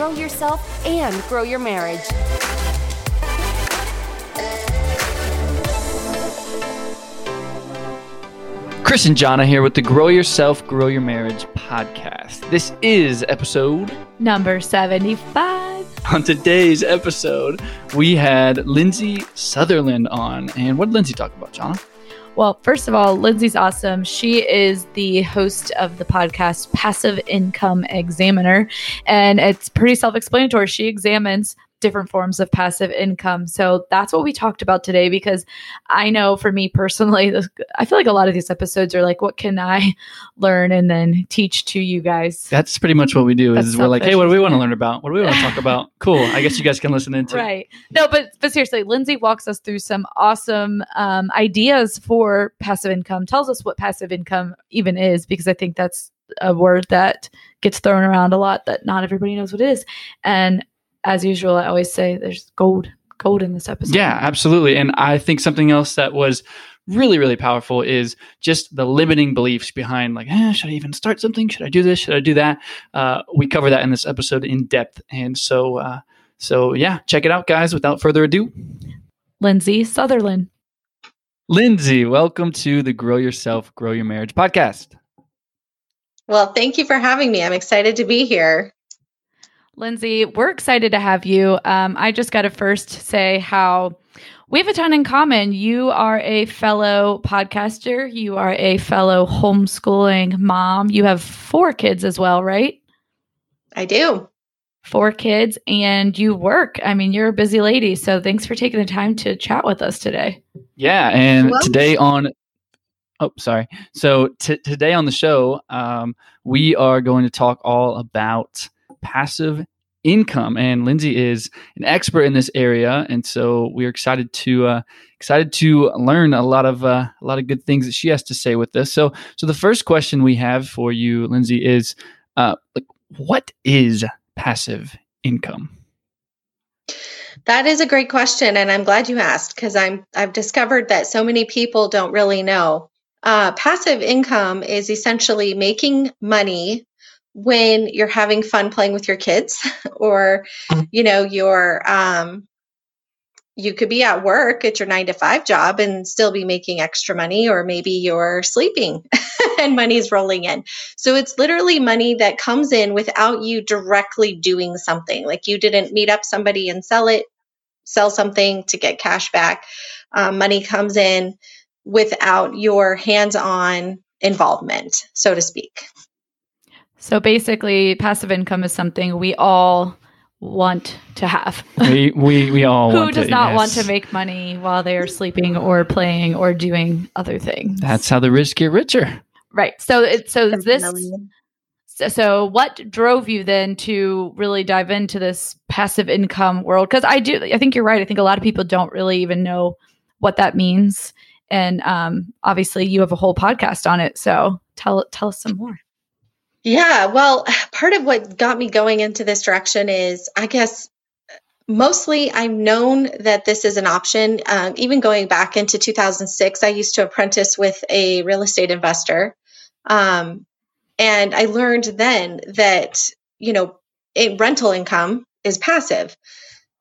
grow yourself and grow your marriage. Chris and Jonna here with the Grow Yourself, Grow Your Marriage podcast. This is episode number 75. On today's episode, we had Lindsay Sutherland on. And what did Lindsay talk about, Jonna? Well, first of all, Lindsay's awesome. She is the host of the podcast Passive Income Examiner, and it's pretty self explanatory. She examines different forms of passive income. So that's what we talked about today because I know for me personally, I feel like a lot of these episodes are like, what can I learn and then teach to you guys? That's pretty much what we do is we're like, hey, what do we want to learn about? What do we want to talk about? Cool. I guess you guys can listen into Right. No, but but seriously, Lindsay walks us through some awesome um, ideas for passive income, tells us what passive income even is because I think that's a word that gets thrown around a lot that not everybody knows what it is. And as usual, I always say there's gold, gold in this episode. Yeah, absolutely. And I think something else that was really, really powerful is just the limiting beliefs behind, like, eh, should I even start something? Should I do this? Should I do that? Uh, we cover that in this episode in depth. And so, uh, so yeah, check it out, guys. Without further ado, Lindsay Sutherland. Lindsay, welcome to the Grow Yourself, Grow Your Marriage podcast. Well, thank you for having me. I'm excited to be here. Lindsay, we're excited to have you. Um, I just got to first say how we have a ton in common. You are a fellow podcaster, you are a fellow homeschooling mom. You have four kids as well, right? I do. Four kids, and you work. I mean, you're a busy lady. So thanks for taking the time to chat with us today. Yeah. And well, today on Oh, sorry. So t- today on the show, um, we are going to talk all about passive income. And Lindsay is an expert in this area, and so we're excited to uh, excited to learn a lot of uh, a lot of good things that she has to say with this. So, so the first question we have for you, Lindsay, is uh, like, what is passive income? That is a great question, and I'm glad you asked because I'm I've discovered that so many people don't really know. Uh, passive income is essentially making money when you're having fun playing with your kids or mm. you know you're um you could be at work at your 9 to 5 job and still be making extra money or maybe you're sleeping and money's rolling in. So it's literally money that comes in without you directly doing something. Like you didn't meet up somebody and sell it sell something to get cash back. Um, money comes in without your hands-on involvement so to speak so basically, passive income is something we all want to have. we we we all who does to, not yes. want to make money while they are sleeping or playing or doing other things. That's how the rich get richer. Right. So it so this so, so what drove you then to really dive into this passive income world cuz I do I think you're right. I think a lot of people don't really even know what that means and um obviously you have a whole podcast on it. So tell tell us some more. Yeah, well, part of what got me going into this direction is, I guess, mostly I've known that this is an option. Um, even going back into 2006, I used to apprentice with a real estate investor. Um, and I learned then that, you know, rental income is passive.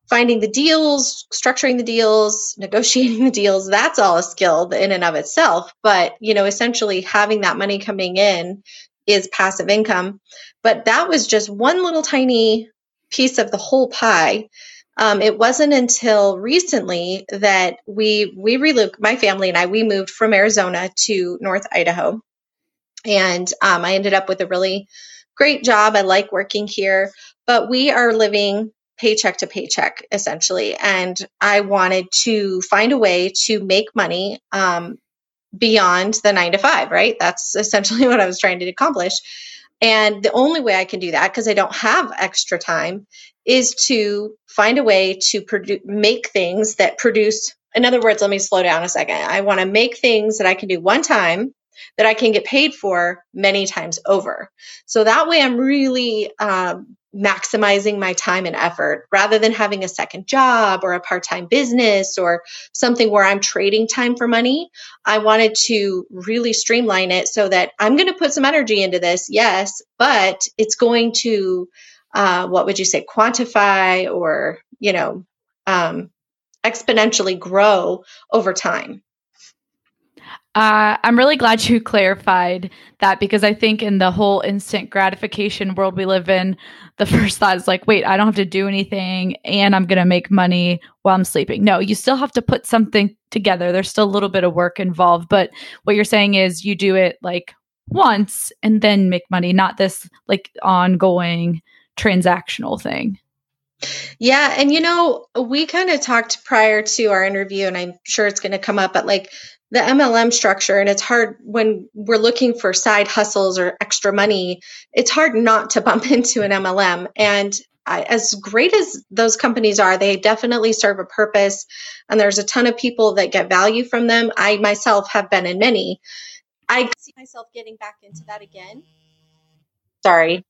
Finding the deals, structuring the deals, negotiating the deals, that's all a skill in and of itself. But, you know, essentially having that money coming in is passive income. But that was just one little tiny piece of the whole pie. Um, it wasn't until recently that we we relocated my family and I we moved from Arizona to North Idaho, and um, I ended up with a really great job. I like working here, but we are living paycheck to paycheck essentially, and I wanted to find a way to make money um, beyond the nine to five, right? That's essentially what I was trying to accomplish. And the only way I can do that, because I don't have extra time, is to find a way to produce, make things that produce. In other words, let me slow down a second. I want to make things that I can do one time that I can get paid for many times over. So that way, I'm really um, maximizing my time and effort rather than having a second job or a part time business or something where I'm trading time for money. I wanted to really streamline it so that I'm going to put some energy into this, yes, but it's going to uh, what would you say, quantify or, you know, um, exponentially grow over time. Uh, I'm really glad you clarified that because I think in the whole instant gratification world we live in, the first thought is like, wait, I don't have to do anything and I'm going to make money while I'm sleeping. No, you still have to put something together. There's still a little bit of work involved. But what you're saying is you do it like once and then make money, not this like ongoing transactional thing. Yeah. And, you know, we kind of talked prior to our interview, and I'm sure it's going to come up, but like the MLM structure, and it's hard when we're looking for side hustles or extra money, it's hard not to bump into an MLM. And I, as great as those companies are, they definitely serve a purpose. And there's a ton of people that get value from them. I myself have been in many. I see myself getting back into that again. Sorry,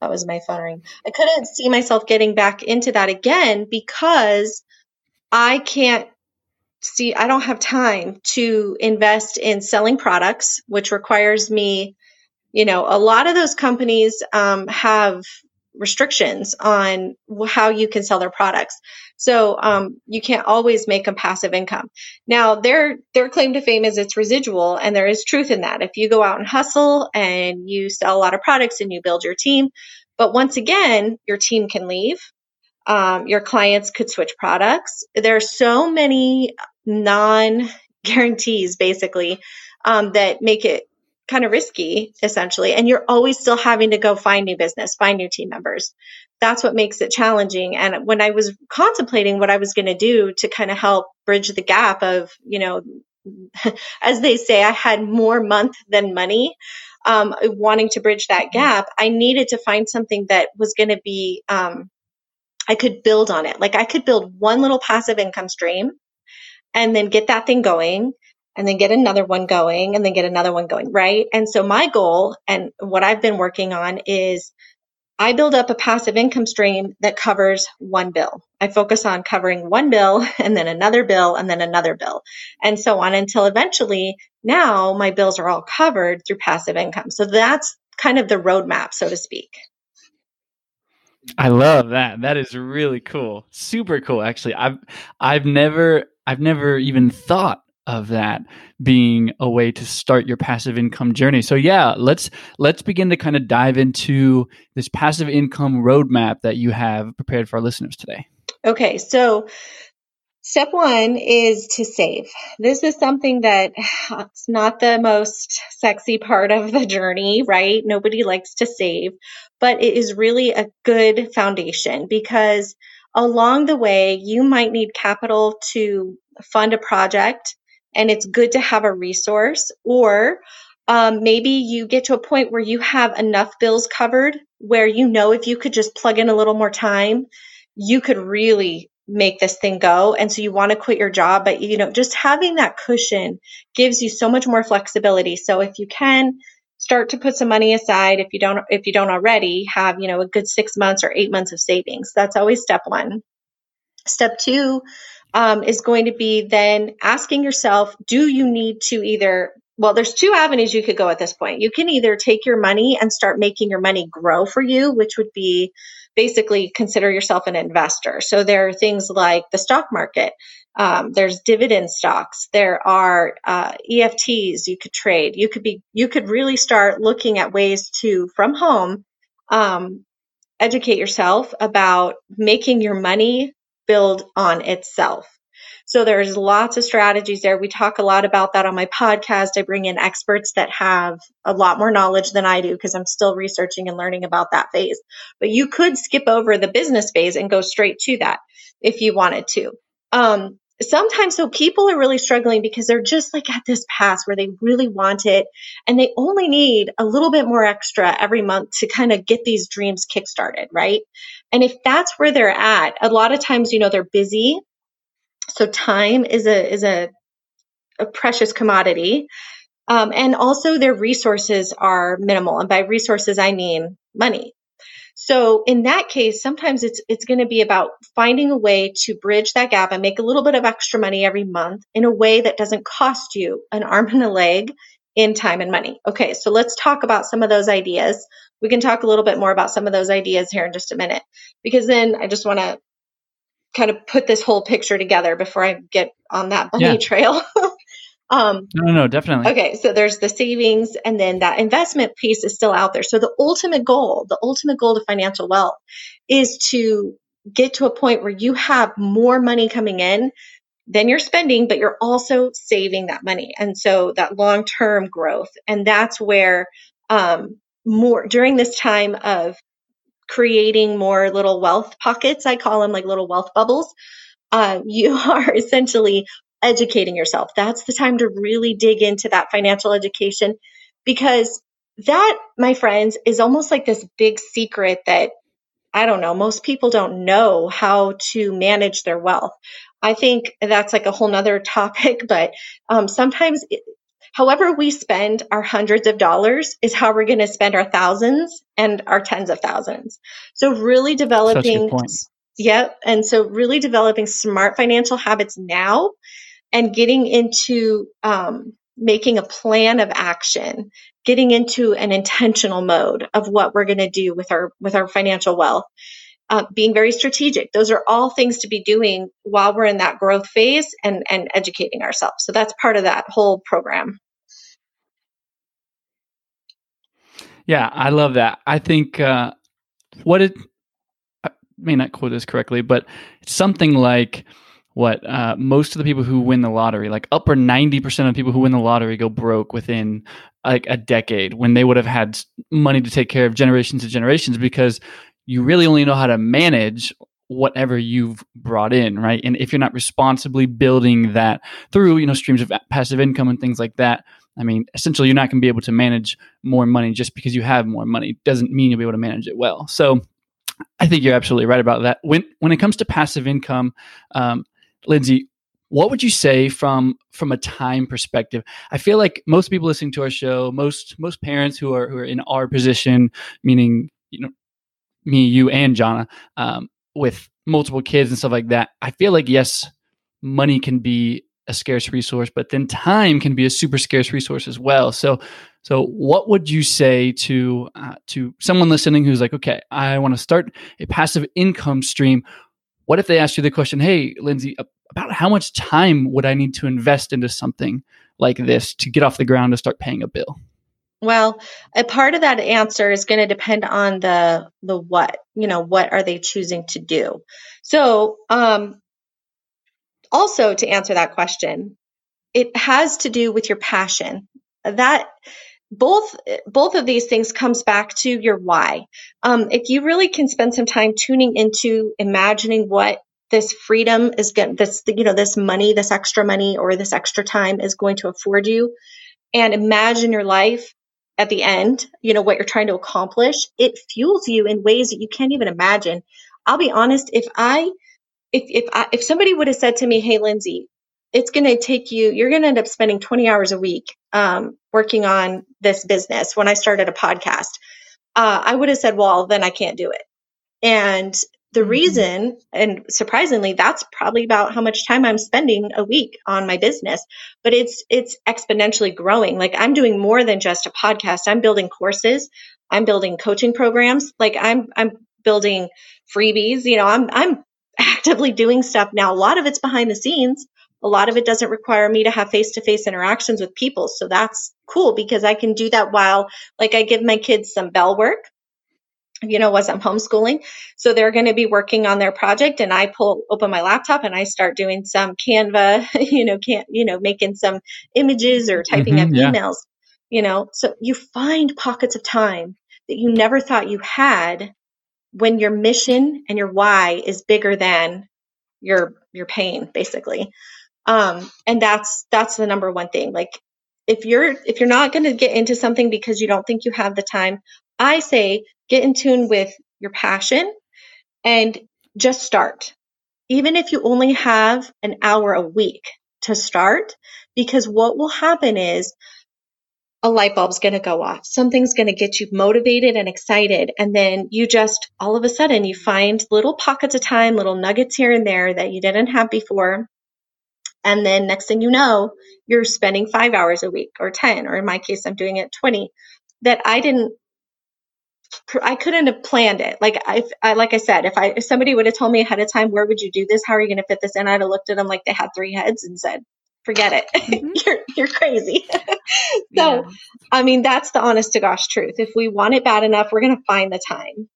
that was my phone ring. I couldn't see myself getting back into that again because I can't see, I don't have time to invest in selling products, which requires me, you know, a lot of those companies um, have restrictions on how you can sell their products. So um, you can't always make a passive income. Now their their claim to fame is it's residual, and there is truth in that. If you go out and hustle and you sell a lot of products and you build your team, but once again, your team can leave. Um, your clients could switch products. There are so many non guarantees, basically, um, that make it kind of risky essentially and you're always still having to go find new business find new team members. That's what makes it challenging and when i was contemplating what i was going to do to kind of help bridge the gap of you know as they say i had more month than money um, wanting to bridge that gap i needed to find something that was going to be um, i could build on it. Like i could build one little passive income stream and then get that thing going and then get another one going and then get another one going, right? And so my goal and what I've been working on is I build up a passive income stream that covers one bill. I focus on covering one bill and then another bill and then another bill and so on until eventually now my bills are all covered through passive income. So that's kind of the roadmap, so to speak. I love that. That is really cool. Super cool actually. I've I've never I've never even thought of that being a way to start your passive income journey. So yeah, let's let's begin to kind of dive into this passive income roadmap that you have prepared for our listeners today. Okay, so step 1 is to save. This is something that uh, it's not the most sexy part of the journey, right? Nobody likes to save, but it is really a good foundation because along the way you might need capital to fund a project and it's good to have a resource or um, maybe you get to a point where you have enough bills covered where you know if you could just plug in a little more time you could really make this thing go. And so you want to quit your job but you know just having that cushion gives you so much more flexibility. So if you can start to put some money aside if you don't if you don't already have you know a good 6 months or 8 months of savings that's always step 1 step 2 um, is going to be then asking yourself, do you need to either well, there's two avenues you could go at this point. You can either take your money and start making your money grow for you, which would be basically consider yourself an investor. So there are things like the stock market. Um, there's dividend stocks. There are uh, EFTs you could trade. You could be you could really start looking at ways to from home um, educate yourself about making your money build on itself. So there's lots of strategies there. We talk a lot about that on my podcast. I bring in experts that have a lot more knowledge than I do because I'm still researching and learning about that phase. But you could skip over the business phase and go straight to that if you wanted to. Um, sometimes so people are really struggling because they're just like at this pass where they really want it and they only need a little bit more extra every month to kind of get these dreams kickstarted right? And if that's where they're at a lot of times you know they're busy. So time is a is a, a precious commodity. Um, and also their resources are minimal and by resources i mean money so in that case, sometimes it's it's going to be about finding a way to bridge that gap and make a little bit of extra money every month in a way that doesn't cost you an arm and a leg in time and money. Okay, so let's talk about some of those ideas. we can talk a little bit more about some of those ideas here in just a minute because then I just want to kind of put this whole picture together before I get on that bunny yeah. trail. um, no, no, definitely. Okay, so there's the savings, and then that investment piece is still out there. So the ultimate goal, the ultimate goal to financial wealth, is to get to a point where you have more money coming in than you're spending, but you're also saving that money, and so that long term growth, and that's where um, more during this time of creating more little wealth pockets. I call them like little wealth bubbles. Uh, you are essentially educating yourself. That's the time to really dig into that financial education because that, my friends, is almost like this big secret that I don't know, most people don't know how to manage their wealth. I think that's like a whole nother topic, but um, sometimes it, however we spend our hundreds of dollars is how we're going to spend our thousands and our tens of thousands. So really developing Yep. And so really developing smart financial habits now and getting into um, making a plan of action, getting into an intentional mode of what we're going to do with our with our financial wealth. Uh, being very strategic. Those are all things to be doing while we're in that growth phase and, and educating ourselves. So that's part of that whole program. Yeah, I love that. I think uh, what it I may not quote this correctly, but something like what uh, most of the people who win the lottery, like upper ninety percent of people who win the lottery, go broke within like a decade when they would have had money to take care of generations and generations because you really only know how to manage whatever you've brought in right and if you're not responsibly building that through you know streams of passive income and things like that I mean, essentially, you're not going to be able to manage more money just because you have more money. Doesn't mean you'll be able to manage it well. So, I think you're absolutely right about that. When when it comes to passive income, um, Lindsay, what would you say from from a time perspective? I feel like most people listening to our show, most most parents who are who are in our position, meaning you know me, you, and Jonna, um, with multiple kids and stuff like that. I feel like yes, money can be a scarce resource, but then time can be a super scarce resource as well. So, so what would you say to uh, to someone listening who's like, okay, I want to start a passive income stream? What if they ask you the question, hey, Lindsay, about how much time would I need to invest into something like this to get off the ground to start paying a bill? Well, a part of that answer is going to depend on the the what. You know, what are they choosing to do? So, um, also to answer that question, it has to do with your passion. That both both of these things comes back to your why. Um, if you really can spend some time tuning into imagining what this freedom is going this you know this money this extra money or this extra time is going to afford you and imagine your life at the end you know what you're trying to accomplish it fuels you in ways that you can't even imagine i'll be honest if i if if I, if somebody would have said to me, "Hey, Lindsay, it's going to take you. You're going to end up spending 20 hours a week um, working on this business." When I started a podcast, uh, I would have said, "Well, then I can't do it." And the mm-hmm. reason, and surprisingly, that's probably about how much time I'm spending a week on my business. But it's it's exponentially growing. Like I'm doing more than just a podcast. I'm building courses. I'm building coaching programs. Like I'm I'm building freebies. You know, I'm I'm actively doing stuff now. A lot of it's behind the scenes. A lot of it doesn't require me to have face to face interactions with people. So that's cool because I can do that while, like, I give my kids some bell work, you know, as I'm homeschooling. So they're going to be working on their project and I pull open my laptop and I start doing some Canva, you know, can't, you know, making some images or typing mm-hmm, up yeah. emails, you know. So you find pockets of time that you never thought you had when your mission and your why is bigger than your your pain basically um and that's that's the number one thing like if you're if you're not going to get into something because you don't think you have the time i say get in tune with your passion and just start even if you only have an hour a week to start because what will happen is a light bulb's going to go off. Something's going to get you motivated and excited. And then you just, all of a sudden, you find little pockets of time, little nuggets here and there that you didn't have before. And then next thing you know, you're spending five hours a week or 10, or in my case, I'm doing it 20 that I didn't, I couldn't have planned it. Like I, I like I said, if I if somebody would have told me ahead of time, where would you do this? How are you going to fit this in? I'd have looked at them like they had three heads and said, forget it. Mm-hmm. you're you're crazy. so, yeah. I mean, that's the honest to gosh truth. If we want it bad enough, we're going to find the time.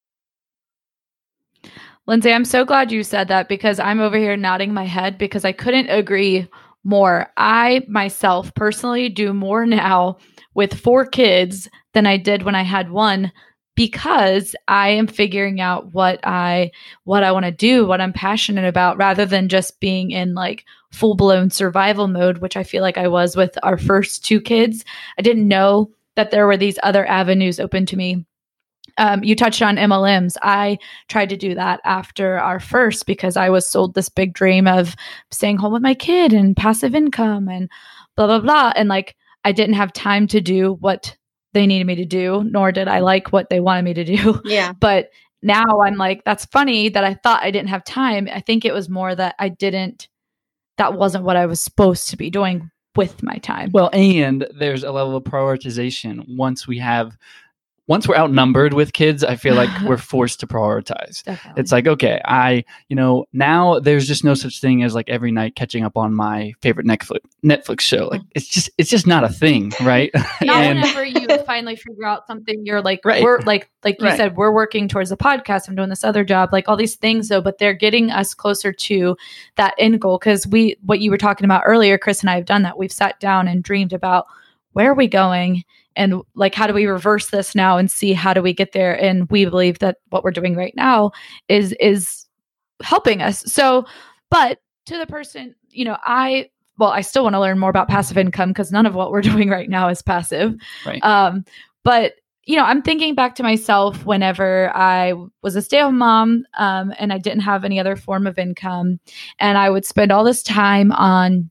Lindsay, I'm so glad you said that because I'm over here nodding my head because I couldn't agree more. I myself personally do more now with four kids than I did when I had one because I am figuring out what I what I want to do, what I'm passionate about rather than just being in like full-blown survival mode, which I feel like I was with our first two kids. I didn't know that there were these other avenues open to me um, you touched on MLMs. I tried to do that after our first because I was sold this big dream of staying home with my kid and passive income and blah, blah, blah. And like, I didn't have time to do what they needed me to do, nor did I like what they wanted me to do. Yeah. But now I'm like, that's funny that I thought I didn't have time. I think it was more that I didn't, that wasn't what I was supposed to be doing with my time. Well, and there's a level of prioritization once we have once we're outnumbered with kids, I feel like we're forced to prioritize. Definitely. It's like, okay, I, you know, now there's just no such thing as like every night catching up on my favorite Netflix Netflix show. Like mm. it's just it's just not a thing, right? not and, whenever you finally figure out something you're like right. we're like like you right. said, we're working towards the podcast, I'm doing this other job, like all these things though, but they're getting us closer to that end goal. Cause we what you were talking about earlier, Chris and I have done that. We've sat down and dreamed about where are we going and like how do we reverse this now and see how do we get there? And we believe that what we're doing right now is is helping us. So but to the person you know i well i still want to learn more about passive income because none of what we're doing right now is passive. Right. um but you know i'm thinking back to myself whenever i was a stay-at-home mom um, and i didn't have any other form of income and i would spend all this time on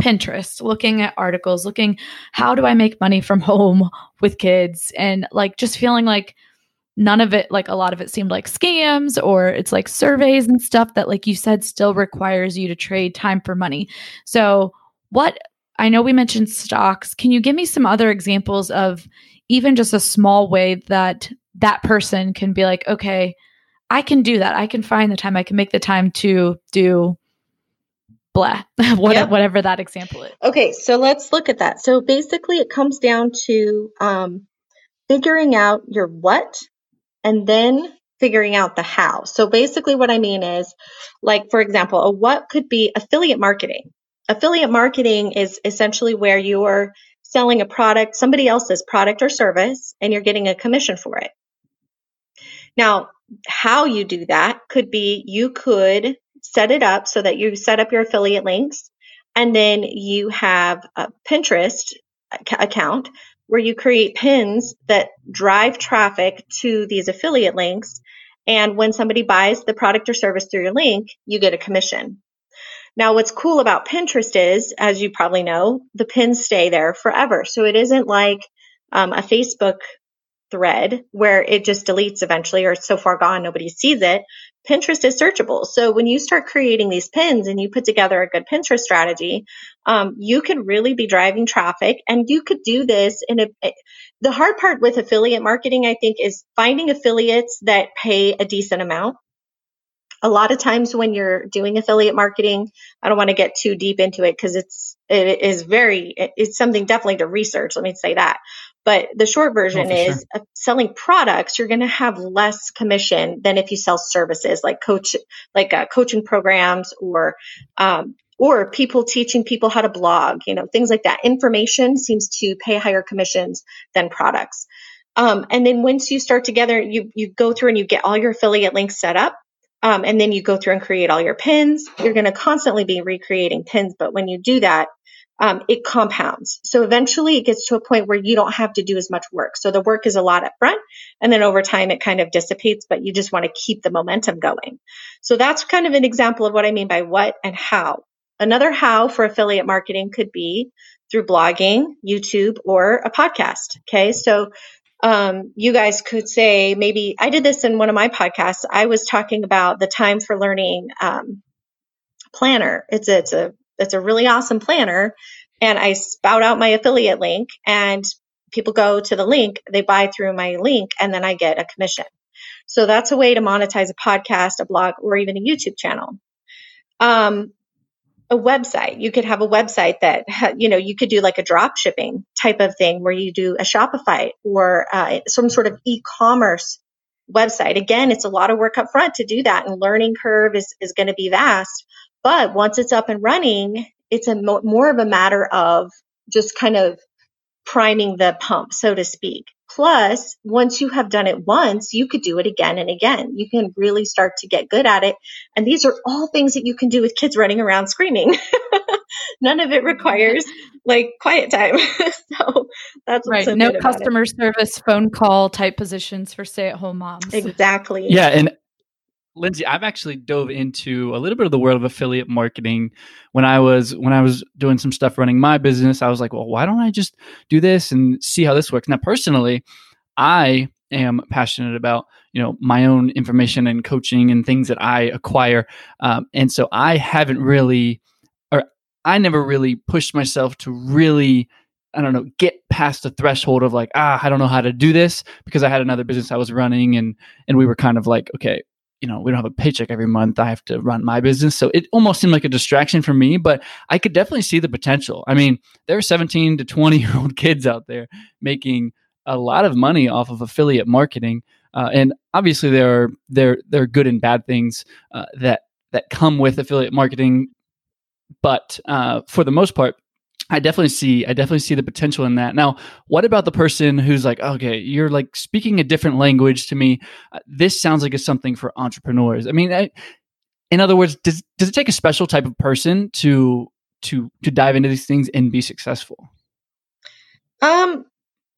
Pinterest, looking at articles, looking how do I make money from home with kids and like just feeling like none of it like a lot of it seemed like scams or it's like surveys and stuff that like you said still requires you to trade time for money. So, what I know we mentioned stocks. Can you give me some other examples of even just a small way that that person can be like, okay, I can do that. I can find the time. I can make the time to do blah, what, yep. whatever that example is. Okay, so let's look at that. So basically, it comes down to um, figuring out your what and then figuring out the how. So basically, what I mean is, like, for example, a what could be affiliate marketing. Affiliate marketing is essentially where you're selling a product, somebody else's product or service, and you're getting a commission for it. Now, how you do that could be you could set it up so that you set up your affiliate links and then you have a Pinterest account where you create pins that drive traffic to these affiliate links. And when somebody buys the product or service through your link, you get a commission. Now, what's cool about Pinterest is, as you probably know, the pins stay there forever. So it isn't like um, a Facebook thread where it just deletes eventually or it's so far gone nobody sees it. Pinterest is searchable. So when you start creating these pins and you put together a good Pinterest strategy, um, you could really be driving traffic and you could do this in a, the hard part with affiliate marketing, I think, is finding affiliates that pay a decent amount. A lot of times when you're doing affiliate marketing, I don't want to get too deep into it because it's, it is very, it's something definitely to research. Let me say that. But the short version oh, is sure. selling products, you're going to have less commission than if you sell services like coach, like uh, coaching programs or, um, or people teaching people how to blog, you know, things like that. Information seems to pay higher commissions than products. Um, and then once you start together, you, you go through and you get all your affiliate links set up. Um, and then you go through and create all your pins. You're going to constantly be recreating pins, but when you do that, um, it compounds. So eventually it gets to a point where you don't have to do as much work. So the work is a lot up front and then over time it kind of dissipates, but you just want to keep the momentum going. So that's kind of an example of what I mean by what and how. Another how for affiliate marketing could be through blogging, YouTube, or a podcast. Okay. So um, you guys could say maybe I did this in one of my podcasts. I was talking about the time for learning um, planner. It's a, it's a it's a really awesome planner. And I spout out my affiliate link and people go to the link, they buy through my link, and then I get a commission. So that's a way to monetize a podcast, a blog, or even a YouTube channel. Um, a website. You could have a website that, you know, you could do like a drop shipping type of thing where you do a Shopify or uh, some sort of e-commerce website. Again, it's a lot of work up front to do that and learning curve is, is going to be vast. But once it's up and running, it's a mo- more of a matter of just kind of priming the pump, so to speak. Plus, once you have done it once, you could do it again and again. You can really start to get good at it. And these are all things that you can do with kids running around screaming. None of it requires like quiet time. so that's right. So no customer service phone call type positions for stay at home moms. Exactly. Yeah. And Lindsay, I've actually dove into a little bit of the world of affiliate marketing when I was when I was doing some stuff running my business. I was like, well, why don't I just do this and see how this works? Now, personally, I am passionate about you know my own information and coaching and things that I acquire, um, and so I haven't really, or I never really pushed myself to really I don't know, get past the threshold of like, ah, I don't know how to do this because I had another business I was running and and we were kind of like, okay, you know, we don't have a paycheck every month. I have to run my business. So it almost seemed like a distraction for me, but I could definitely see the potential. I mean, there are 17 to 20 year old kids out there making a lot of money off of affiliate marketing. Uh, and obviously there are there there are good and bad things uh, that that come with affiliate marketing. But uh, for the most part, I definitely see I definitely see the potential in that. Now, what about the person who's like, okay, you're like speaking a different language to me. Uh, this sounds like it's something for entrepreneurs. I mean, I, in other words, does does it take a special type of person to to to dive into these things and be successful? Um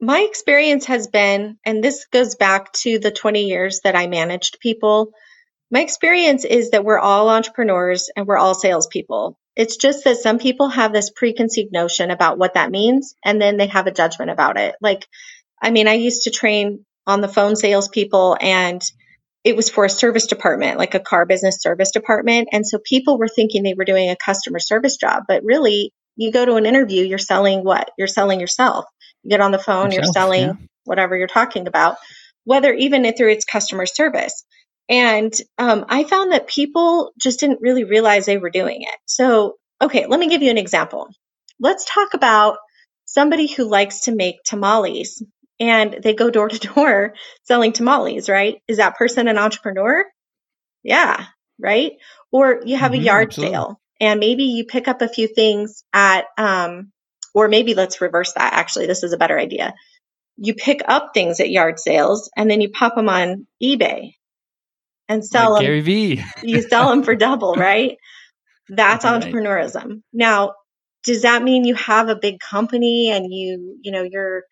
my experience has been and this goes back to the 20 years that I managed people. My experience is that we're all entrepreneurs and we're all salespeople. It's just that some people have this preconceived notion about what that means, and then they have a judgment about it. Like, I mean, I used to train on the phone salespeople, and it was for a service department, like a car business service department. And so people were thinking they were doing a customer service job, but really, you go to an interview, you're selling what? You're selling yourself. You get on the phone, yourself, you're selling yeah. whatever you're talking about, whether even if through its customer service. And um, I found that people just didn't really realize they were doing it. So, okay, let me give you an example. Let's talk about somebody who likes to make tamales and they go door to door selling tamales, right? Is that person an entrepreneur? Yeah, right? Or you have mm-hmm, a yard absolutely. sale and maybe you pick up a few things at, um, or maybe let's reverse that. Actually, this is a better idea. You pick up things at yard sales and then you pop them on eBay and sell like them. Gary V. you sell them for double, right? That's right. entrepreneurism. Now, does that mean you have a big company and you, you know, you're,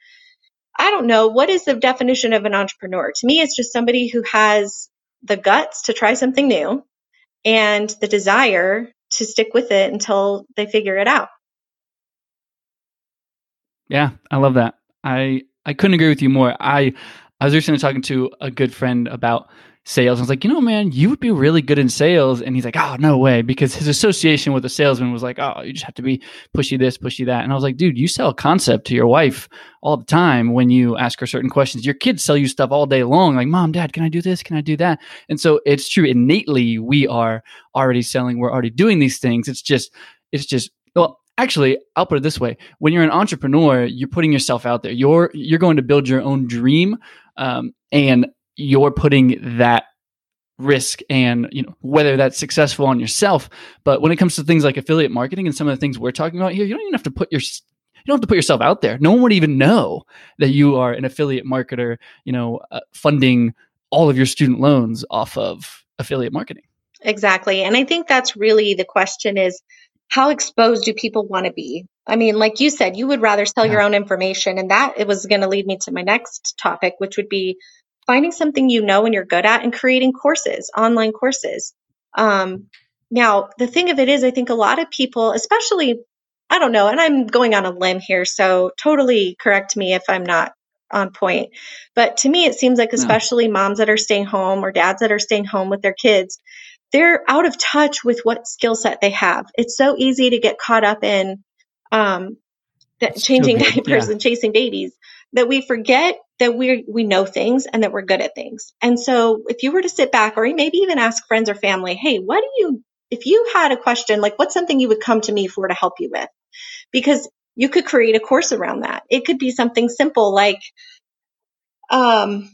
I don't know, what is the definition of an entrepreneur? To me, it's just somebody who has the guts to try something new and the desire to stick with it until they figure it out. Yeah, I love that. I I couldn't agree with you more. I I was recently talking to a good friend about sales. I was like, you know, man, you would be really good in sales. And he's like, oh, no way. Because his association with a salesman was like, oh, you just have to be pushy this, pushy that. And I was like, dude, you sell a concept to your wife all the time when you ask her certain questions. Your kids sell you stuff all day long, like, mom, dad, can I do this? Can I do that? And so it's true. Innately, we are already selling, we're already doing these things. It's just, it's just, well, actually i'll put it this way when you're an entrepreneur you're putting yourself out there you're you're going to build your own dream um, and you're putting that risk and you know whether that's successful on yourself but when it comes to things like affiliate marketing and some of the things we're talking about here you don't even have to put your you don't have to put yourself out there. No one would even know that you are an affiliate marketer you know uh, funding all of your student loans off of affiliate marketing. Exactly and i think that's really the question is how exposed do people want to be? I mean like you said you would rather sell yeah. your own information and that it was going to lead me to my next topic which would be finding something you know and you're good at and creating courses, online courses. Um, now, the thing of it is, I think a lot of people, especially, I don't know, and I'm going on a limb here, so totally correct me if I'm not on point. But to me, it seems like, especially no. moms that are staying home or dads that are staying home with their kids, they're out of touch with what skill set they have. It's so easy to get caught up in um, changing diapers yeah. and chasing babies that we forget that we we know things and that we're good at things. And so if you were to sit back or maybe even ask friends or family, "Hey, what do you if you had a question, like what's something you would come to me for to help you with?" Because you could create a course around that. It could be something simple like um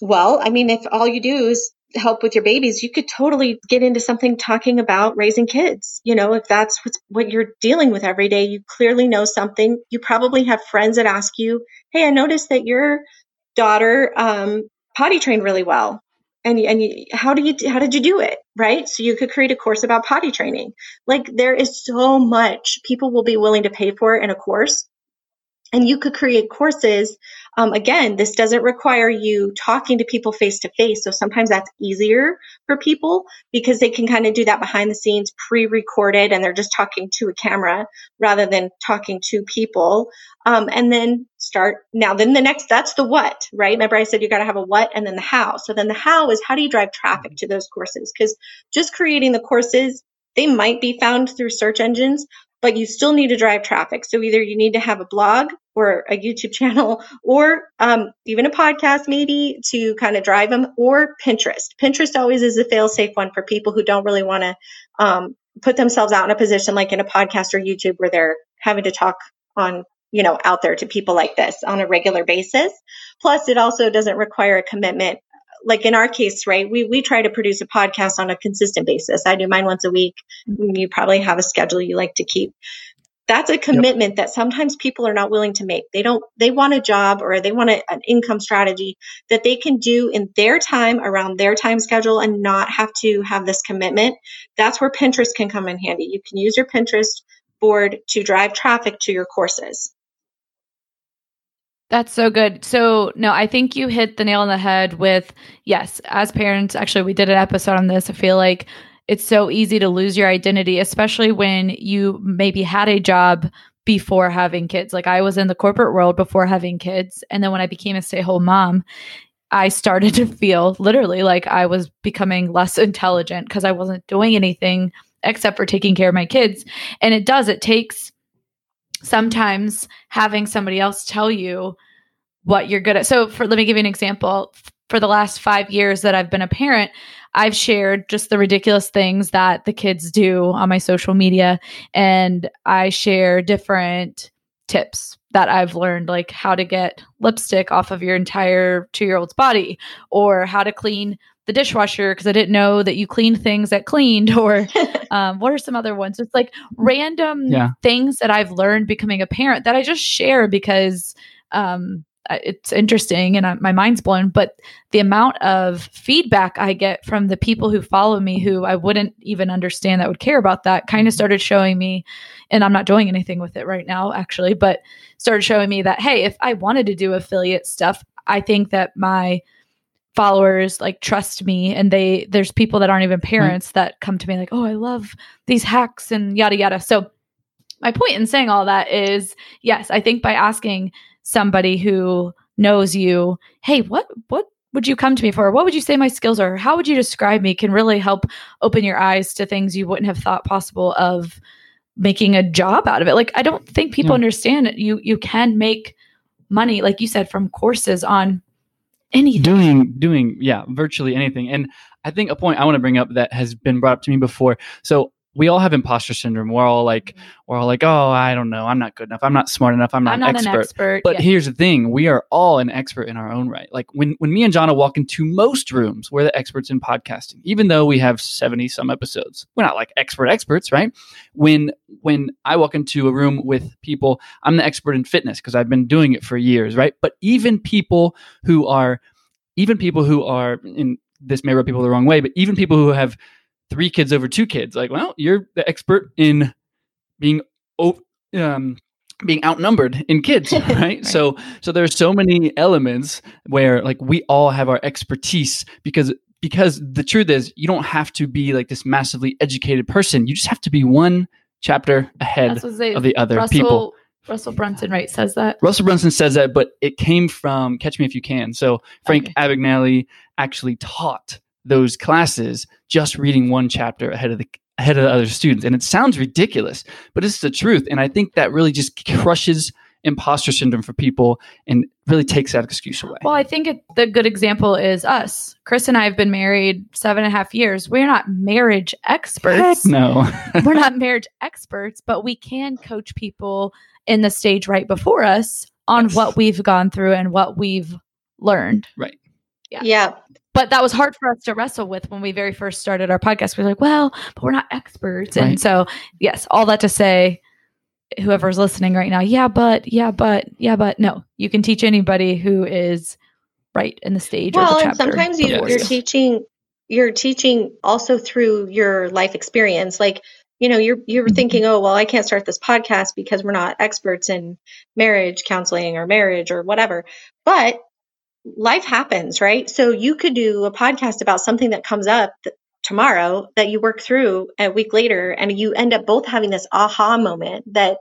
well, I mean, if all you do is help with your babies, you could totally get into something talking about raising kids. You know, if that's what, what you're dealing with every day, you clearly know something. You probably have friends that ask you, Hey, I noticed that your daughter um, potty trained really well. And, and you, how do you how did you do it right so you could create a course about potty training like there is so much people will be willing to pay for in a course and you could create courses um, again, this doesn't require you talking to people face to face. So sometimes that's easier for people because they can kind of do that behind the scenes, pre recorded, and they're just talking to a camera rather than talking to people. Um, and then start now, then the next, that's the what, right? Remember I said you got to have a what and then the how. So then the how is how do you drive traffic to those courses? Because just creating the courses, they might be found through search engines, but you still need to drive traffic. So either you need to have a blog or a YouTube channel or um, even a podcast maybe to kind of drive them or Pinterest. Pinterest always is a fail safe one for people who don't really want to um, put themselves out in a position like in a podcast or YouTube where they're having to talk on you know out there to people like this on a regular basis plus it also doesn't require a commitment like in our case right we we try to produce a podcast on a consistent basis i do mine once a week mm-hmm. you probably have a schedule you like to keep that's a commitment yep. that sometimes people are not willing to make. They don't, they want a job or they want a, an income strategy that they can do in their time around their time schedule and not have to have this commitment. That's where Pinterest can come in handy. You can use your Pinterest board to drive traffic to your courses. That's so good. So, no, I think you hit the nail on the head with yes, as parents, actually, we did an episode on this. I feel like it's so easy to lose your identity, especially when you maybe had a job before having kids. Like I was in the corporate world before having kids. And then when I became a stay at home mom, I started to feel literally like I was becoming less intelligent because I wasn't doing anything except for taking care of my kids. And it does, it takes sometimes having somebody else tell you what you're good at. So for let me give you an example. For the last 5 years that I've been a parent, I've shared just the ridiculous things that the kids do on my social media. And I share different tips that I've learned, like how to get lipstick off of your entire two year old's body, or how to clean the dishwasher because I didn't know that you cleaned things that cleaned, or um, what are some other ones? It's like random yeah. things that I've learned becoming a parent that I just share because um, it's interesting and I, my mind's blown but the amount of feedback i get from the people who follow me who i wouldn't even understand that would care about that kind of mm-hmm. started showing me and i'm not doing anything with it right now actually but started showing me that hey if i wanted to do affiliate stuff i think that my followers like trust me and they there's people that aren't even parents that come to me like oh i love these hacks and yada yada so my point in saying all that is yes i think by asking somebody who knows you, hey, what what would you come to me for? What would you say my skills are? How would you describe me can really help open your eyes to things you wouldn't have thought possible of making a job out of it. Like I don't think people yeah. understand it. You you can make money, like you said, from courses on anything. Doing doing yeah, virtually anything. And I think a point I want to bring up that has been brought up to me before. So we all have imposter syndrome. We're all like, we're all like, oh, I don't know, I'm not good enough, I'm not smart enough, I'm not, I'm not an, expert. an expert. But yeah. here's the thing: we are all an expert in our own right. Like when when me and Jonna walk into most rooms, we're the experts in podcasting, even though we have seventy some episodes. We're not like expert experts, right? When when I walk into a room with people, I'm the expert in fitness because I've been doing it for years, right? But even people who are, even people who are in this may rub people the wrong way, but even people who have three kids over two kids. Like, well, you're the expert in being um, being outnumbered in kids, right? right? So, so there's so many elements where like we all have our expertise because because the truth is you don't have to be like this massively educated person. You just have to be one chapter ahead of the other Russell, people. Russell Brunson, right, says that. Russell Brunson says that, but it came from Catch Me If You Can. So Frank okay. Abagnale actually taught those classes just reading one chapter ahead of the ahead of the other students and it sounds ridiculous but it's the truth and i think that really just crushes imposter syndrome for people and really takes that excuse away. Well, I think it, the good example is us. Chris and I have been married seven and a half years. We're not marriage experts. Heck no. We're not marriage experts, but we can coach people in the stage right before us on Yes. what we've gone through and what we've learned. right. Yeah. Yeah. But that was hard for us to wrestle with when we very first started our podcast. We are like, well, but we're not experts. Right. And so, yes, all that to say, whoever's listening right now, yeah, but, yeah, but, yeah, but, no, you can teach anybody who is right in the stage or Well, the and sometimes you, you're you. teaching you're teaching also through your life experience. Like, you know, you're you're Mhm. thinking, oh, well, I can't start this podcast because we're not experts in marriage counseling or marriage or whatever. But life happens, right? So you could do a podcast about something that comes up th- tomorrow that you work through a week later, and you end up both having this aha moment that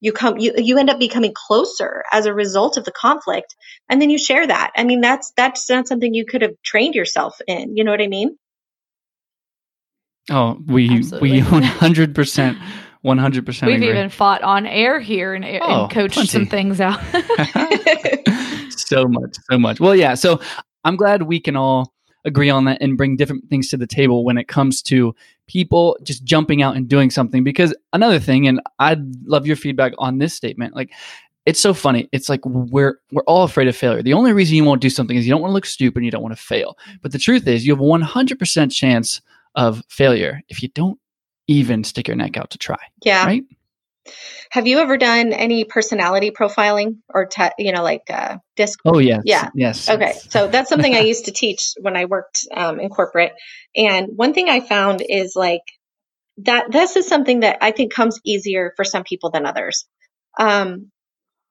you come you you end up becoming closer as a result of the conflict and then you share that i mean that's that's not something you could have trained yourself in you know what i mean Oh, we Absolutely. we 100% 100% We've agree. even fought on air here and, and Oh, coached plenty. some things out. so much, so much. Well, yeah. So I'm glad we can all agree on that and bring different things to the table when it comes to people just jumping out and doing something. Because another thing, and I'd love your feedback on this statement, like it's so funny. It's like we're we're all afraid of failure. The only reason you won't do something is you don't want to look stupid and you don't want to fail. But the truth is, you have a 100% chance of failure if you don't even stick your neck out to try. yeah Right? have you ever done any personality profiling or te- you know like uh disc Oh yes. Yeah. Yes. Okay, so that's something I used to teach when I worked um, in corporate. And one thing I found is like that this is something that I think comes easier for some people than others. Um,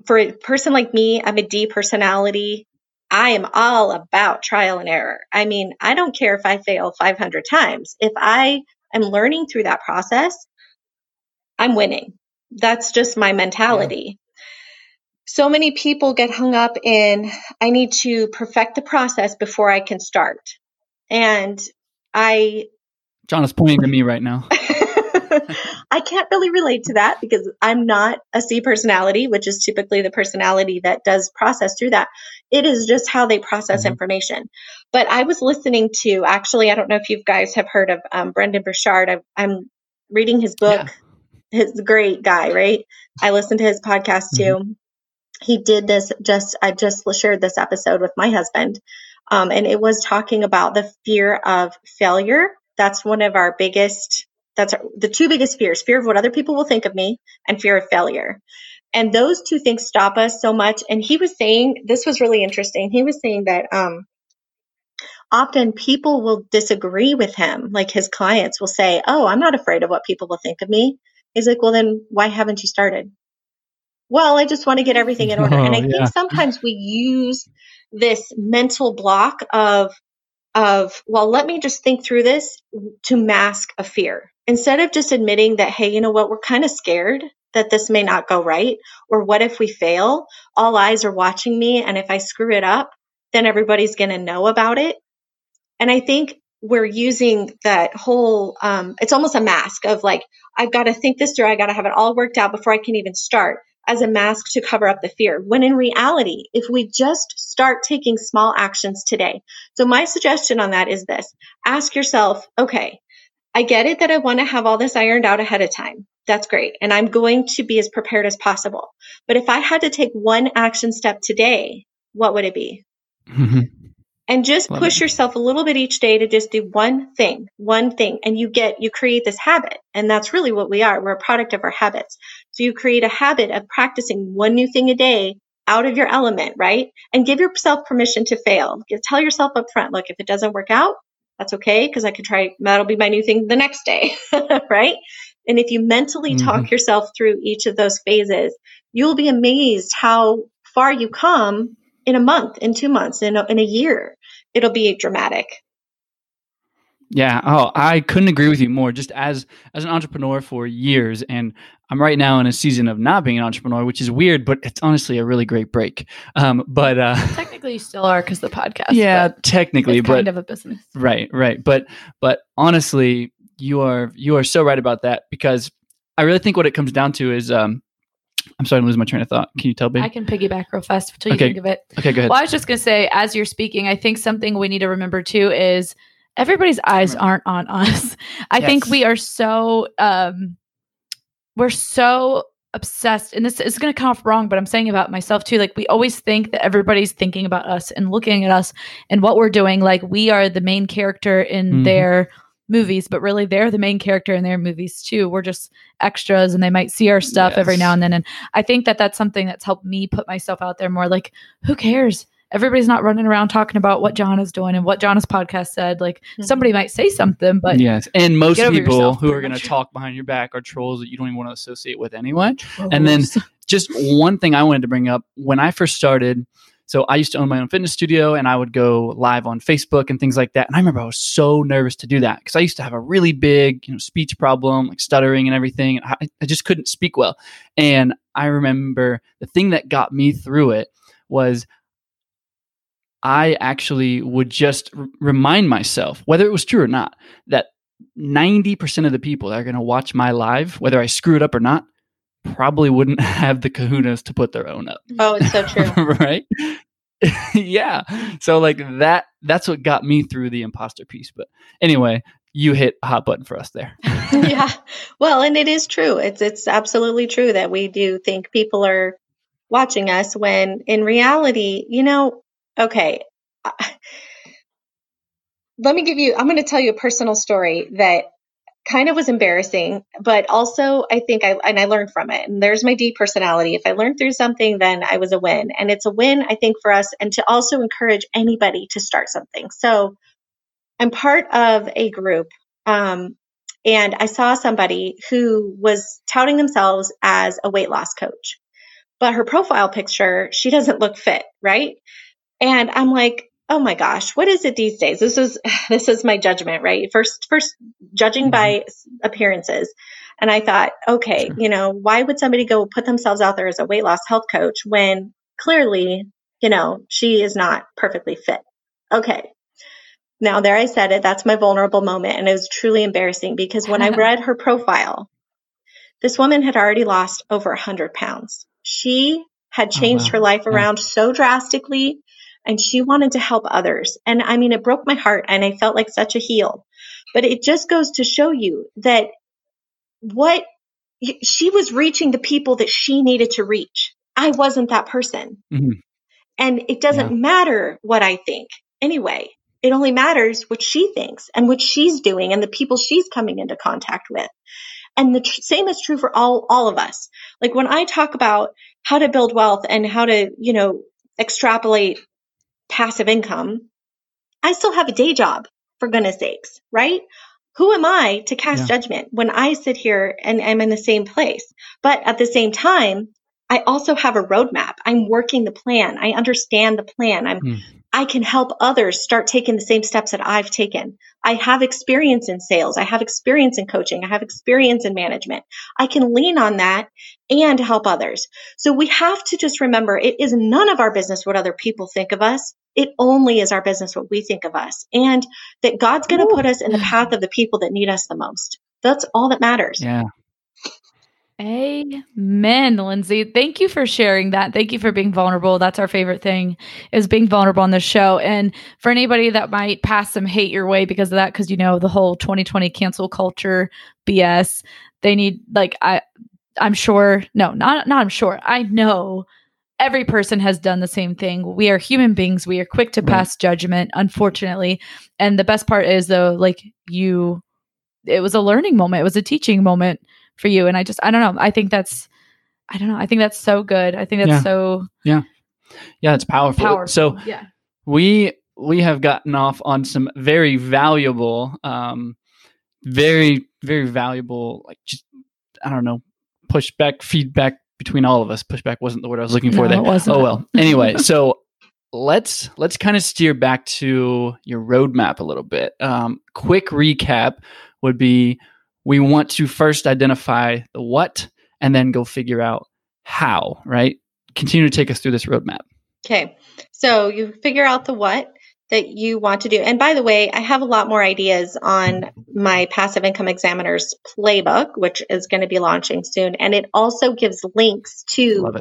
for a person like me, I'm a D personality. I am all about trial and error. I mean, I don't care if I fail 500 times. If I am learning through that process, I'm winning. That's just my mentality. So many people get hung up in, I need to perfect the process before I can start. And I John is pointing to me right now. I can't really relate to that because I'm not a C personality, which is typically the personality that does process through that. It is just how they process Mhm. information. But I was listening to, actually, I don't know if you guys have heard of um, Brendon Burchard. I, I'm reading his book. He's a great guy, right? I listened to his podcast too. He did this just, I just shared this episode with my husband. Um, and it was talking about the fear of failure. That's one of our biggest that's our, the two biggest fears fear of what other people will think of me and fear of failure. And those two things stop us so much. And he was saying this was really interesting. He was saying that um, often people will disagree with him. Like his clients will say oh i'm not afraid of what people will think of me. He's like well then why haven't you started? Well i just want to get everything in order. And i Oh, yeah. think sometimes we use this mental block of of well let me just think through this to mask a fear instead of just admitting that hey you know what we're kind of scared that this may not go right or what if we fail all eyes are watching me and if i screw it up then everybody's going to know about it. And i think we're using that whole um, it's almost a mask of like i've got to think this through i got to have it all worked out before i can even start as a mask to cover up the fear. When in reality if we just start taking small actions today so my suggestion on that is this ask yourself okay I get it that I want to have all this ironed out ahead of time. That's great. And I'm going to be as prepared as possible. But if I had to take one action step today, what would it be? Mm-hmm. And just Love push it. yourself a little bit each day to just do one thing, one thing. And you get, you create this habit. And that's really what we are. We're a product of our habits. So you create a habit of practicing one new thing a day out of your element, right? And give yourself permission to fail. Tell yourself up front, look, if it doesn't work out, that's okay because I could try, that'll be my new thing the next day, right? And if you mentally mm-hmm. talk yourself through each of those phases, you'll be amazed how far you come in a month, in two months, in a, in a year. It'll be dramatic. Yeah. Oh, I couldn't agree with you more. Just as as an entrepreneur for years, and I'm right now in a season of not being an entrepreneur, which is weird, but it's honestly a really great break. Um, but uh, Technically, you still are because the podcast. yeah, but technically, it's but kind of a business. Right, right. But but honestly, you are you are so right about that because I really think what it comes down to is um I'm starting to lose my train of thought. Can you tell me? I can piggyback real fast until you Okay. think of it. okay, go ahead. Well, I was just going to say, as you're speaking, I think something we need to remember too is everybody's eyes aren't on us. I think we are so, um, we're so obsessed, and this is going to come off wrong, but I'm saying about myself too. Like, we always think that everybody's thinking about us and looking at us and what we're doing. Like, we are the main character in Mhm. their movies, but really they're the main character in their movies too. We're just extras and they might see our stuff every now and then. And I think that that's something that's helped me put myself out there more. Like, who cares? Everybody's not running around talking about what John is doing and what John's podcast said. Like, Mhm. somebody might say something, but yes, and most people yourself, who are going to talk behind your back are trolls that you don't even want to associate with anyway. And then just one thing I wanted to bring up when I first started. So I used to own my own fitness studio and I would go live on Facebook and things like that. And I remember I was so nervous to do that because I used to have a really big, you know, speech problem, like stuttering and everything. I, I just couldn't speak well. And I remember the thing that got me through it was I actually would just r- remind myself, whether it was true or not, that 90% of the people that are going to watch my live, whether I screw it up or not, probably wouldn't have the kahunas to put their own up. Oh, it's so true. right? yeah. So like that that's what got me through the imposter piece. But anyway, you hit a hot button for us there. yeah. Well, and it is true. It's it's absolutely true that we do think people are watching us when in reality, you know, okay. Let me give you I'm going to tell you a personal story that kind of was embarrassing, but also I think I and I learned from it. And there's my D personality. If I learned through something, then I was a win. And it's a win, I think, for us and to also encourage anybody to start something. So I'm part of a group. Um, and I saw somebody who was touting themselves as a weight loss coach, but her profile picture, she doesn't look fit, right? And I'm like, oh my gosh, what is it these days? This is this is my judgment, right? First, first judging by mm-hmm. appearances. And I thought, okay, Sure. you know, why would somebody go put themselves out there as a weight loss health coach when clearly, you know, she is not perfectly fit? Okay. Now, there I said it. That's my vulnerable moment. And it was truly embarrassing because when I read her profile, this woman had already lost over a 100 pounds. She had Oh, changed wow. her life Yeah. around so drastically and she wanted to help others. And I mean, it broke my heart and I felt like such a heel. But it just goes to show you that what she was reaching the people that she needed to reach. I wasn't that person. Mhm. And it doesn't Yeah. matter what I think anyway. It only matters what she thinks and what she's doing and the people she's coming into contact with. And the tr- same is true for all, all of us. Like when I talk about how to build wealth and how to, you know, extrapolate passive income, I still have a day job for goodness sakes, right? Who am I to cast Yeah. judgment when I sit here and am in the same place? But at the same time, I also have a roadmap. I'm working the plan. I understand the plan. I'm Mm. I can help others start taking the same steps that I've taken. I have experience in sales. I have experience in coaching. I have experience in management. I can lean on that and help others. So we have to just remember it is none of our business what other people think of us. It only is our business what we think of us. And that God's going to put us in the path of the people that need us the most. That's all that matters. Yeah. Amen, Lindsay. Thank you for sharing that. Thank you for being vulnerable. That's our favorite thing is being vulnerable on the show. And for anybody that might pass some hate your way because of that, because you know the whole 2020 cancel culture BS, they need like I I'm sure no, not not I'm sure. I know every person has done the same thing. We are human beings. We are quick to pass judgment, unfortunately. And the best part is though, like you it was a learning moment. It was a teaching moment for you. And I just I don't know. I think that's I don't know. I think that's so good. I think that's Yeah. so Yeah, Yeah. it's powerful. powerful. So yeah. we we have gotten off on some very valuable um very very valuable like just i don't know pushback feedback between all of us pushback wasn't the word i was looking for No, there it wasn't. oh well anyway so let's let's kind of steer back to your roadmap a little bit um quick recap would be we want to first identify the what and then go figure out how right continue to take us through this roadmap Okay. So you figure out the what. that you want to do. And by the way, I have a lot more ideas on my passive income examiner's playbook, which is going to be launching soon. And it also gives links to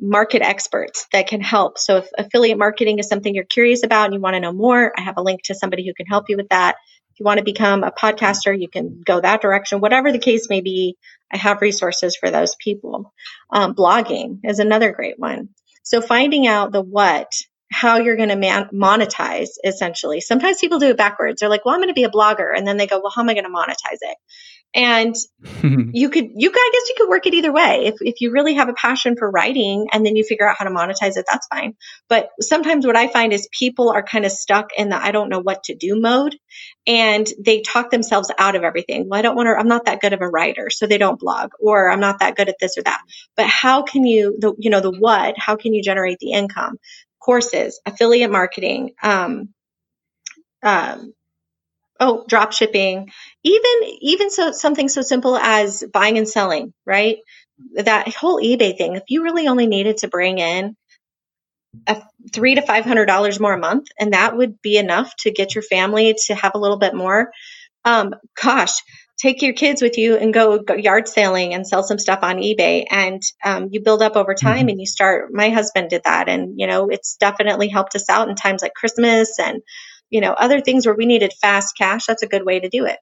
market experts that can help. So if affiliate marketing is something you're curious about and you want to know more, I have a link to somebody who can help you with that. You want to become a podcaster, you can go that direction. Whatever the case may be, I have resources for those people. Um, blogging is another great one. So finding out the what how you're going to man- monetize essentially. Sometimes people do it backwards. They're like, well, I'm going to be a blogger. And then they go, well, how am I going to monetize it? And you could, you could, I guess you could work it either way. If, if you really have a passion for writing and then you figure out how to monetize it, that's fine. But sometimes what I find is people are kind of stuck in the I don't know what to do mode and they talk themselves out of everything. Well, I don't want to, I'm not that good of a writer, so they don't blog or I'm not that good at this or that. But how can you, the, you know, the what, how can you generate the income? courses, affiliate marketing, um, um, oh, drop shipping, even even so something so simple as buying and selling, right? That whole eBay thing. If you really only needed to bring in a three to five hundred dollars more a month, and that would be enough to get your family to have a little bit more. Um, gosh, take your kids with you and go, go yard sailing and sell some stuff on eBay. And um, you build up over time mm-hmm. and you start. My husband did that. And, you know, it's definitely helped us out in times like Christmas and, you know, other things where we needed fast cash. That's a good way to do it.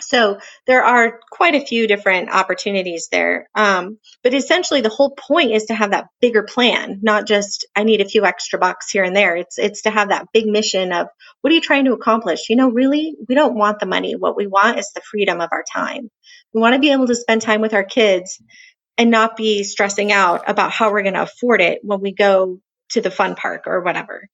So there are quite a few different opportunities there. Um, but essentially the whole point is to have that bigger plan, not just I need a few extra bucks here and there. It's it's to have that big mission of what are you trying to accomplish? You know, really, we don't want the money. What we want is the freedom of our time. We want to be able to spend time with our kids and not be stressing out about how we're going to afford it when we go to the fun park or whatever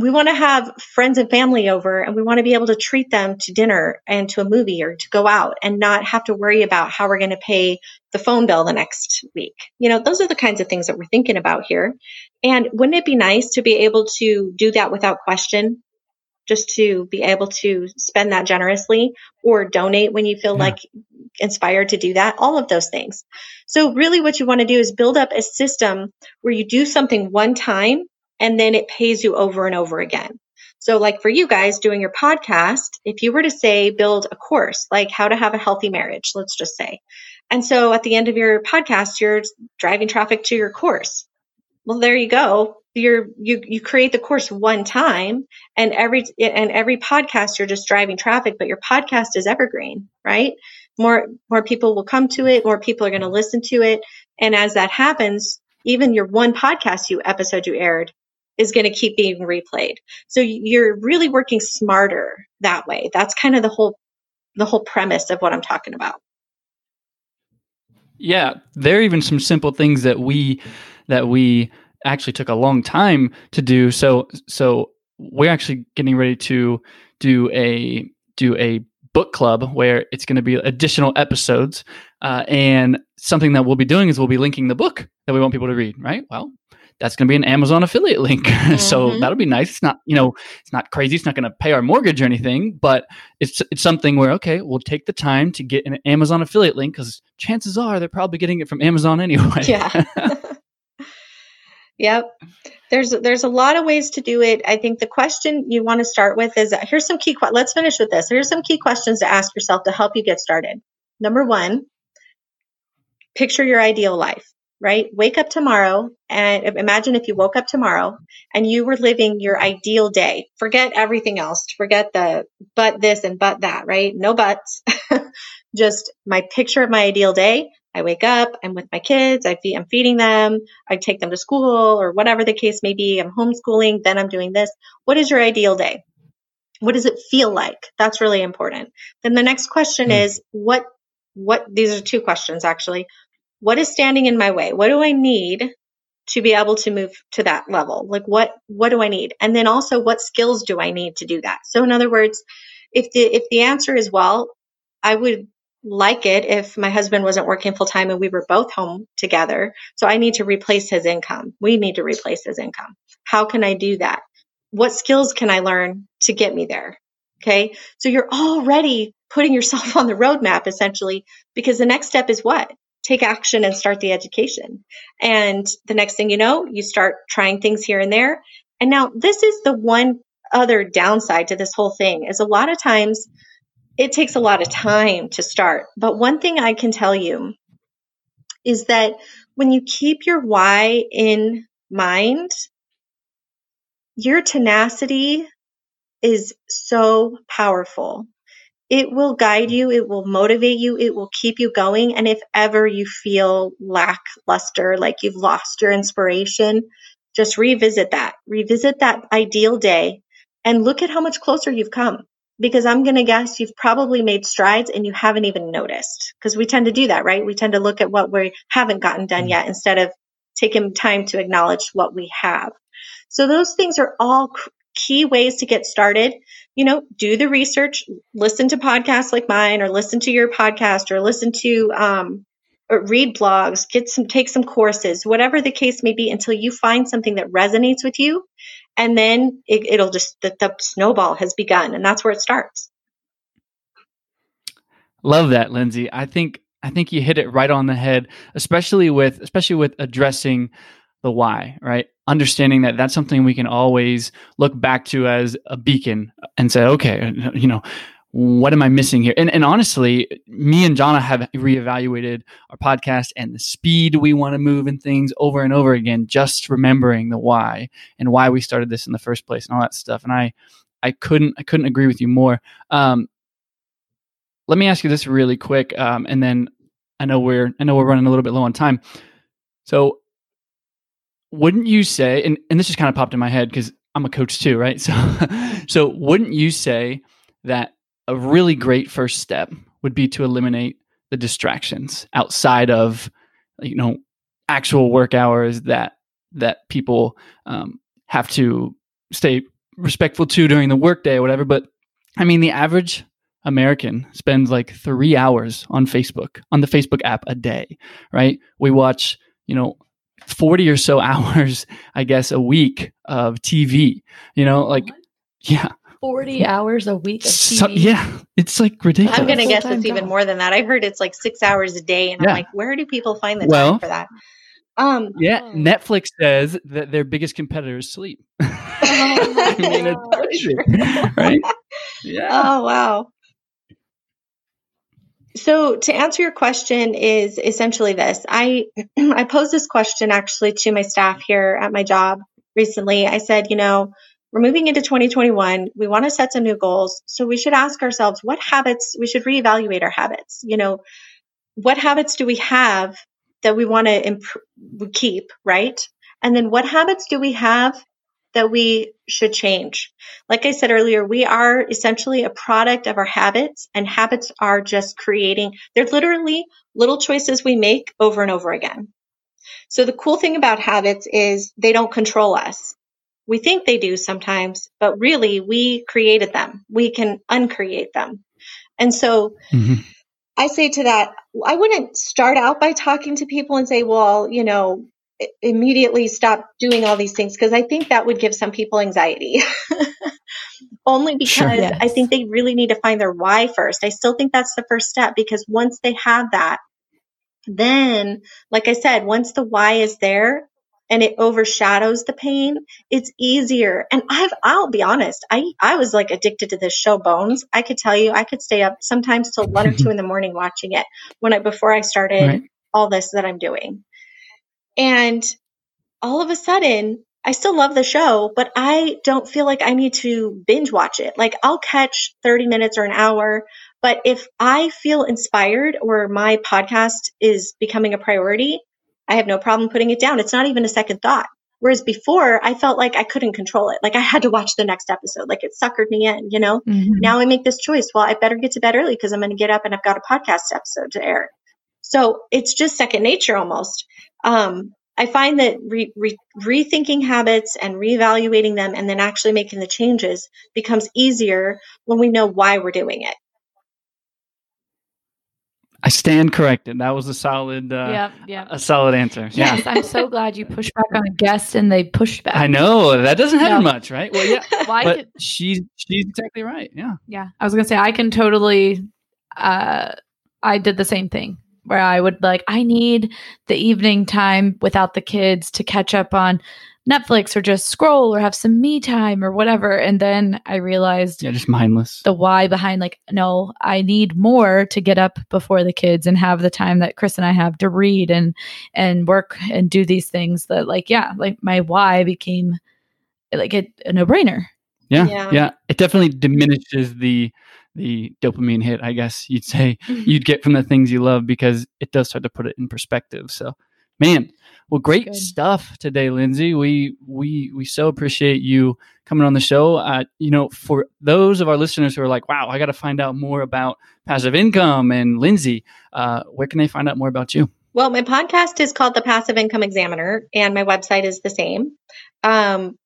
we want to have friends and family over and we want to be able to treat them to dinner and to a movie or to go out and not have to worry about how we're going to pay the phone bill the next week. You know, those are the kinds of things that we're thinking about here. And wouldn't it be nice to be able to do that without question? Just to be able to spend that generously or donate when you feel yeah. like inspired to do that, all of those things. So, really, what you want to do is build up a system where you do something one time and then it pays you over and over again. So, like for you guys doing your podcast, if you were to say build a course, like how to have a healthy marriage, let's just say. And so at the end of your podcast, you're driving traffic to your course. Well, there you go. You're, you, you create the course one time and every, and every podcast you're just driving traffic, but your podcast is evergreen, right? More, more people will come to it. More people are going to listen to it. And as that happens, even your one podcast you episode you aired is going to keep being replayed. So you're really working smarter that way. That's kind of the whole the whole premise of what I'm talking about. Yeah, there are even some simple things that we that we actually took a long time to do. So so we're actually getting ready to do a do a book club where it's going to be additional episodes uh, and something that we'll be doing is we'll be linking the book that we want people to read right well that's going to be an Amazon affiliate link. Mm-hmm. so that'll be nice. It's not, you know, it's not crazy. It's not going to pay our mortgage or anything, but it's it's something where okay, we'll take the time to get an Amazon affiliate link because chances are they're probably getting it from Amazon anyway. Yeah. yep. There's there's a lot of ways to do it. I think the question you want to start with is here's some key. Let's finish with this. Here's some key questions to ask yourself to help you get started. Number one, picture your ideal life right? Wake up tomorrow and imagine if you woke up tomorrow and you were living your ideal day. Forget everything else. Forget the but this and but that, right? No buts. Just my picture of my ideal day. I wake up, I'm with my kids, I feed, I'm feeding them, I take them to school or whatever the case may be. I'm homeschooling, then I'm doing this. What is your ideal day? What does it feel like? That's really important. Then the next question mm. is what what these are two questions actually what is standing in my way? What do I need to be able to move to that level? Like what what do I need? And then also what skills do I need to do that? So in other words, if the if the answer is well, I would like it if my husband wasn't working full time and we were both home together. So I need to replace his income. We need to replace his income. How can I do that? What skills can I learn to get me there? Okay. So you're already putting yourself on the roadmap essentially because the next step is what? Take action and start the education. And the next thing you know, you start trying things here and there. And now this is the one other downside to this whole thing is a lot of times it takes a lot of time to start. But one thing I can tell you is that when you keep your why in mind, your tenacity is so powerful. It will guide you, it will motivate you, it will keep you going. And if ever you feel lackluster, like you've lost your inspiration, just revisit that. Revisit that ideal day and look at how much closer you've come. Because I'm going to guess you've probably made strides and you haven't even noticed. Because we tend to do that, right? We tend to look at what we haven't gotten done mm-hmm. yet instead of taking time to acknowledge what we have. So those things are all key ways to get started. You know, do the research, listen to podcasts like mine, or listen to your podcast, or listen to um, or read blogs, get some, take some courses, whatever the case may be, until you find something that resonates with you, and then it, will just the, the snowball has begun, and that's where it starts. Love that, Lindsay. I think I think you hit it right on the head, especially with especially with addressing the why, right? Understanding that that's something we can always look back to as a beacon and say, okay, you know, what am I missing here? And, and honestly, me and Jonna have reevaluated our podcast and the speed we want to move and things over and over again, just remembering the why and why we started this in the first place and all that stuff. And I, I couldn't, I couldn't agree with you more. Um, let me ask you this really quick, um, and then I know we're, I know we're running a little bit low on time. So wouldn't you say and, and this just kind of popped in my head because i'm a coach too right? So so wouldn't you say that a really great first step would be to eliminate the distractions outside of you know actual work hours that that people um, have to stay respectful to during the workday or whatever? But i mean the average american spends like three hours on facebook on the facebook app a day right? We watch you know 40 or so hours, I guess, a week of TV. You know, like, what? yeah. 40 hours a week of TV. So, yeah, it's like ridiculous. I'm going to guess it's even more than that. I heard it's like six hours a day. And yeah. I'm like, where do people find the well, time for that? Um, yeah, oh. Netflix says that their biggest competitor is sleep. Oh, I mean, right? Yeah. Oh, wow. So to answer your question is essentially this. I I posed this question actually to my staff here at my job recently. I said, you know, we're moving into 2021. We want to set some new goals. So we should ask ourselves what habits we should reevaluate our habits. You know, what habits do we have that we want to imp- keep, right? And then what habits do we have that we should change. Like I said earlier, we are essentially a product of our habits, and habits are just creating, they're literally little choices we make over and over again. So the cool thing about habits is they don't control us. We think they do sometimes, but really we created them. We can uncreate them. And so mm-hmm. I say to that, I wouldn't start out by talking to people and say, well, you know, immediately stop doing all these things because I think that would give some people anxiety. Only because sure, yes. I think they really need to find their why first. I still think that's the first step because once they have that, then, like I said, once the why is there and it overshadows the pain, it's easier. And I've, I'll be honest, I, I was like addicted to this show Bones. I could tell you, I could stay up sometimes till one or two in the morning watching it when I, before I started right. all this that I'm doing. And all of a sudden, I still love the show, but I don't feel like I need to binge watch it. Like I'll catch 30 minutes or an hour, but if I feel inspired or my podcast is becoming a priority, I have no problem putting it down. It's not even a second thought. Whereas before, I felt like I couldn't control it. Like I had to watch the next episode. Like it suckered me in, you know? Mm-hmm. Now I make this choice. Well, I better get to bed early because I'm going to get up and I've got a podcast episode to air. So it's just second nature almost. Um, I find that re- re- rethinking habits and reevaluating them and then actually making the changes becomes easier when we know why we're doing it. I stand corrected. That was a solid, uh, yep, yep. a solid answer. Yes, I'm so glad you pushed back on a guest and they pushed back. I know that doesn't happen no. much, right? Well, yeah, well, but could, she's she's exactly right. Yeah, yeah. I was gonna say I can totally. Uh, I did the same thing where I would like, I need the evening time without the kids to catch up on Netflix or just scroll or have some me time or whatever. And then I realized Yeah, just mindless. the why behind like, no, I need more to get up before the kids and have the time that Chris and I have to read and and work and do these things that like, yeah, like my why became like a, a no brainer. Yeah, Yeah. yeah, It definitely diminishes the the dopamine hit, I guess you'd say you'd get from the things you love because it does start to put it in perspective. So, man, well, great stuff today, Lindsay. We we we so appreciate you coming on the show. Uh, you know, for those of our listeners who are like, "Wow, I got to find out more about passive income," and Lindsay, uh, where can they find out more about you? Well, my podcast is called The Passive Income Examiner, and my website is the same. Um,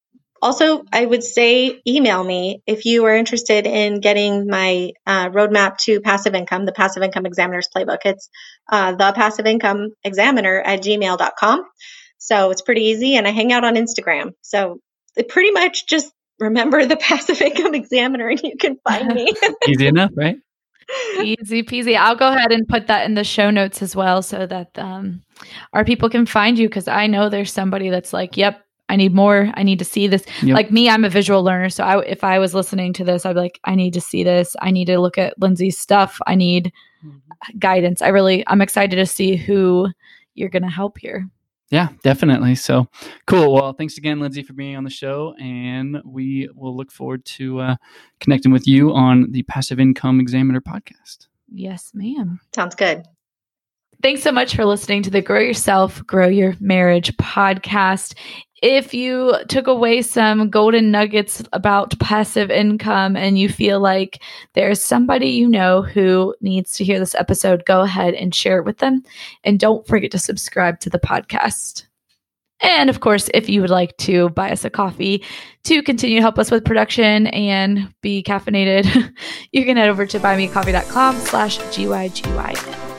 also, I would say email me if you are interested in getting my uh, roadmap to passive income, the Passive Income Examiner's Playbook. It's uh, the Passive Income Examiner at gmail.com. So it's pretty easy, and I hang out on Instagram. So it pretty much just remember the Passive Income Examiner, and you can find me. Easy enough, right? Easy peasy. I'll go ahead and put that in the show notes as well so that um, our people can find you because I know there's somebody that's like, yep, I need more. I need to see this. Yep. Like me, I'm a visual learner. So I, if I was listening to this, I'd be like, I need to see this. I need to look at Lindsay's stuff. I need guidance. I really, I'm excited to see who you're going to help here. Yeah, definitely. So cool. Well, thanks again, Lindsay, for being on the show. And we will look forward to uh, connecting with you on the Passive Income Examiner podcast. Yes, ma'am. Sounds good. Thanks so much for listening to the Grow Yourself, Grow Your Marriage podcast. If you took away some golden nuggets about passive income and you feel like there's somebody you know who needs to hear this episode, go ahead and share it with them. And don't forget to subscribe to the podcast. And of course, if you would like to buy us a coffee to continue to help us with production and be caffeinated, you can head over to buymeacoffee.com slash GYGYM.